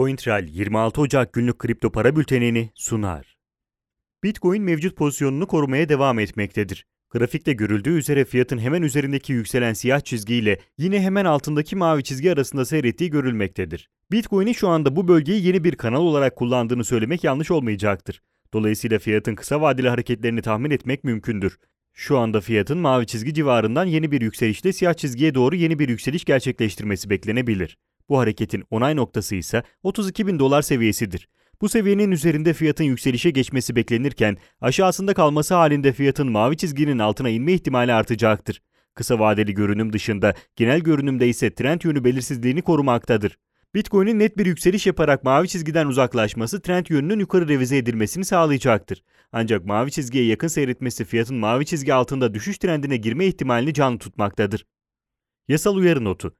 CoinTrail 26 Ocak günlük kripto para bültenini sunar. Bitcoin mevcut pozisyonunu korumaya devam etmektedir. Grafikte görüldüğü üzere fiyatın hemen üzerindeki yükselen siyah çizgiyle yine hemen altındaki mavi çizgi arasında seyrettiği görülmektedir. Bitcoin'in şu anda bu bölgeyi yeni bir kanal olarak kullandığını söylemek yanlış olmayacaktır. Dolayısıyla fiyatın kısa vadeli hareketlerini tahmin etmek mümkündür. Şu anda fiyatın mavi çizgi civarından yeni bir yükselişle siyah çizgiye doğru yeni bir yükseliş gerçekleştirmesi beklenebilir. Bu hareketin onay noktası ise 32 bin dolar seviyesidir. Bu seviyenin üzerinde fiyatın yükselişe geçmesi beklenirken aşağısında kalması halinde fiyatın mavi çizginin altına inme ihtimali artacaktır. Kısa vadeli görünüm dışında genel görünümde ise trend yönü belirsizliğini korumaktadır. Bitcoin'in net bir yükseliş yaparak mavi çizgiden uzaklaşması trend yönünün yukarı revize edilmesini sağlayacaktır. Ancak mavi çizgiye yakın seyretmesi fiyatın mavi çizgi altında düşüş trendine girme ihtimalini canlı tutmaktadır. Yasal uyarı notu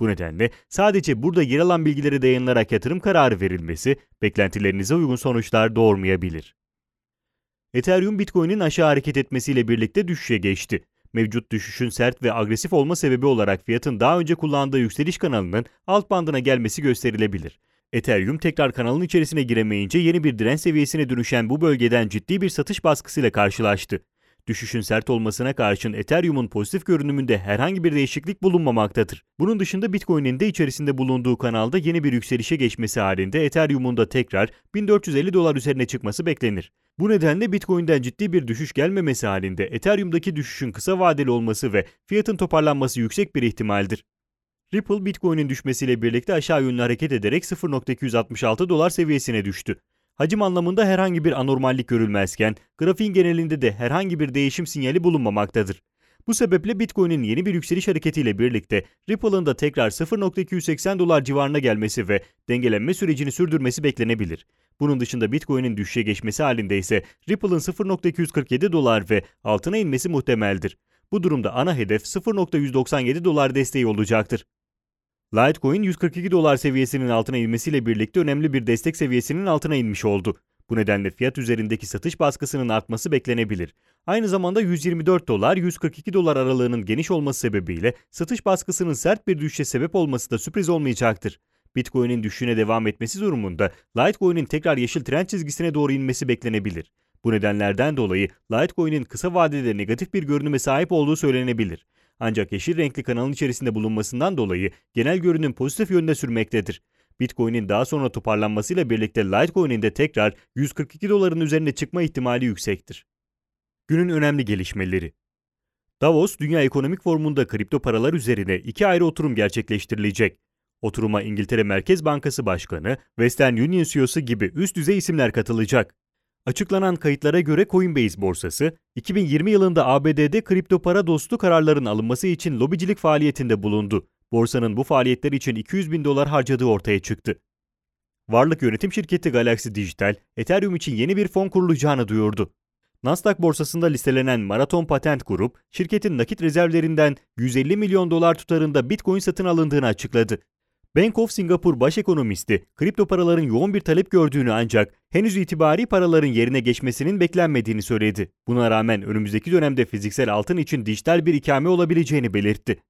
Bu nedenle sadece burada yer alan bilgilere dayanılarak yatırım kararı verilmesi beklentilerinize uygun sonuçlar doğurmayabilir. Ethereum Bitcoin'in aşağı hareket etmesiyle birlikte düşüşe geçti. Mevcut düşüşün sert ve agresif olma sebebi olarak fiyatın daha önce kullandığı yükseliş kanalının alt bandına gelmesi gösterilebilir. Ethereum tekrar kanalın içerisine giremeyince yeni bir direnç seviyesine dönüşen bu bölgeden ciddi bir satış baskısıyla karşılaştı. Düşüşün sert olmasına karşın Ethereum'un pozitif görünümünde herhangi bir değişiklik bulunmamaktadır. Bunun dışında Bitcoin'in de içerisinde bulunduğu kanalda yeni bir yükselişe geçmesi halinde Ethereum'un da tekrar 1450 dolar üzerine çıkması beklenir. Bu nedenle Bitcoin'den ciddi bir düşüş gelmemesi halinde Ethereum'daki düşüşün kısa vadeli olması ve fiyatın toparlanması yüksek bir ihtimaldir. Ripple Bitcoin'in düşmesiyle birlikte aşağı yönlü hareket ederek 0.266 dolar seviyesine düştü. Hacim anlamında herhangi bir anormallik görülmezken, grafiğin genelinde de herhangi bir değişim sinyali bulunmamaktadır. Bu sebeple Bitcoin'in yeni bir yükseliş hareketiyle birlikte Ripple'ın da tekrar 0.280 dolar civarına gelmesi ve dengelenme sürecini sürdürmesi beklenebilir. Bunun dışında Bitcoin'in düşüşe geçmesi halinde ise Ripple'ın 0.247 dolar ve altına inmesi muhtemeldir. Bu durumda ana hedef 0.197 dolar desteği olacaktır. Litecoin 142 dolar seviyesinin altına inmesiyle birlikte önemli bir destek seviyesinin altına inmiş oldu. Bu nedenle fiyat üzerindeki satış baskısının artması beklenebilir. Aynı zamanda 124 dolar 142 dolar aralığının geniş olması sebebiyle satış baskısının sert bir düşüşe sebep olması da sürpriz olmayacaktır. Bitcoin'in düşüşüne devam etmesi durumunda Litecoin'in tekrar yeşil trend çizgisine doğru inmesi beklenebilir. Bu nedenlerden dolayı Litecoin'in kısa vadede negatif bir görünüme sahip olduğu söylenebilir. Ancak yeşil renkli kanalın içerisinde bulunmasından dolayı genel görünüm pozitif yönde sürmektedir. Bitcoin'in daha sonra toparlanmasıyla birlikte Litecoin'in de tekrar 142 doların üzerine çıkma ihtimali yüksektir. Günün önemli gelişmeleri Davos Dünya Ekonomik Forumu'nda kripto paralar üzerine iki ayrı oturum gerçekleştirilecek. Oturuma İngiltere Merkez Bankası Başkanı, Western Union CEO'su gibi üst düzey isimler katılacak. Açıklanan kayıtlara göre Coinbase borsası, 2020 yılında ABD'de kripto para dostu kararların alınması için lobicilik faaliyetinde bulundu. Borsanın bu faaliyetler için 200 bin dolar harcadığı ortaya çıktı. Varlık yönetim şirketi Galaxy Digital, Ethereum için yeni bir fon kurulacağını duyurdu. Nasdaq borsasında listelenen Marathon Patent Group, şirketin nakit rezervlerinden 150 milyon dolar tutarında Bitcoin satın alındığını açıkladı. Bank of Singapore baş ekonomisti, kripto paraların yoğun bir talep gördüğünü ancak henüz itibari paraların yerine geçmesinin beklenmediğini söyledi. Buna rağmen önümüzdeki dönemde fiziksel altın için dijital bir ikame olabileceğini belirtti.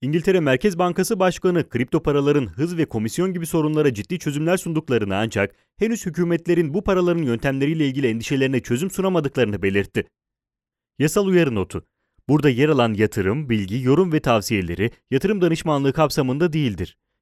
İngiltere Merkez Bankası Başkanı kripto paraların hız ve komisyon gibi sorunlara ciddi çözümler sunduklarını ancak henüz hükümetlerin bu paraların yöntemleriyle ilgili endişelerine çözüm sunamadıklarını belirtti. Yasal uyarı notu Burada yer alan yatırım, bilgi, yorum ve tavsiyeleri yatırım danışmanlığı kapsamında değildir.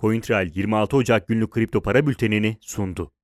CoinTrail 26 Ocak günlük kripto para bültenini sundu.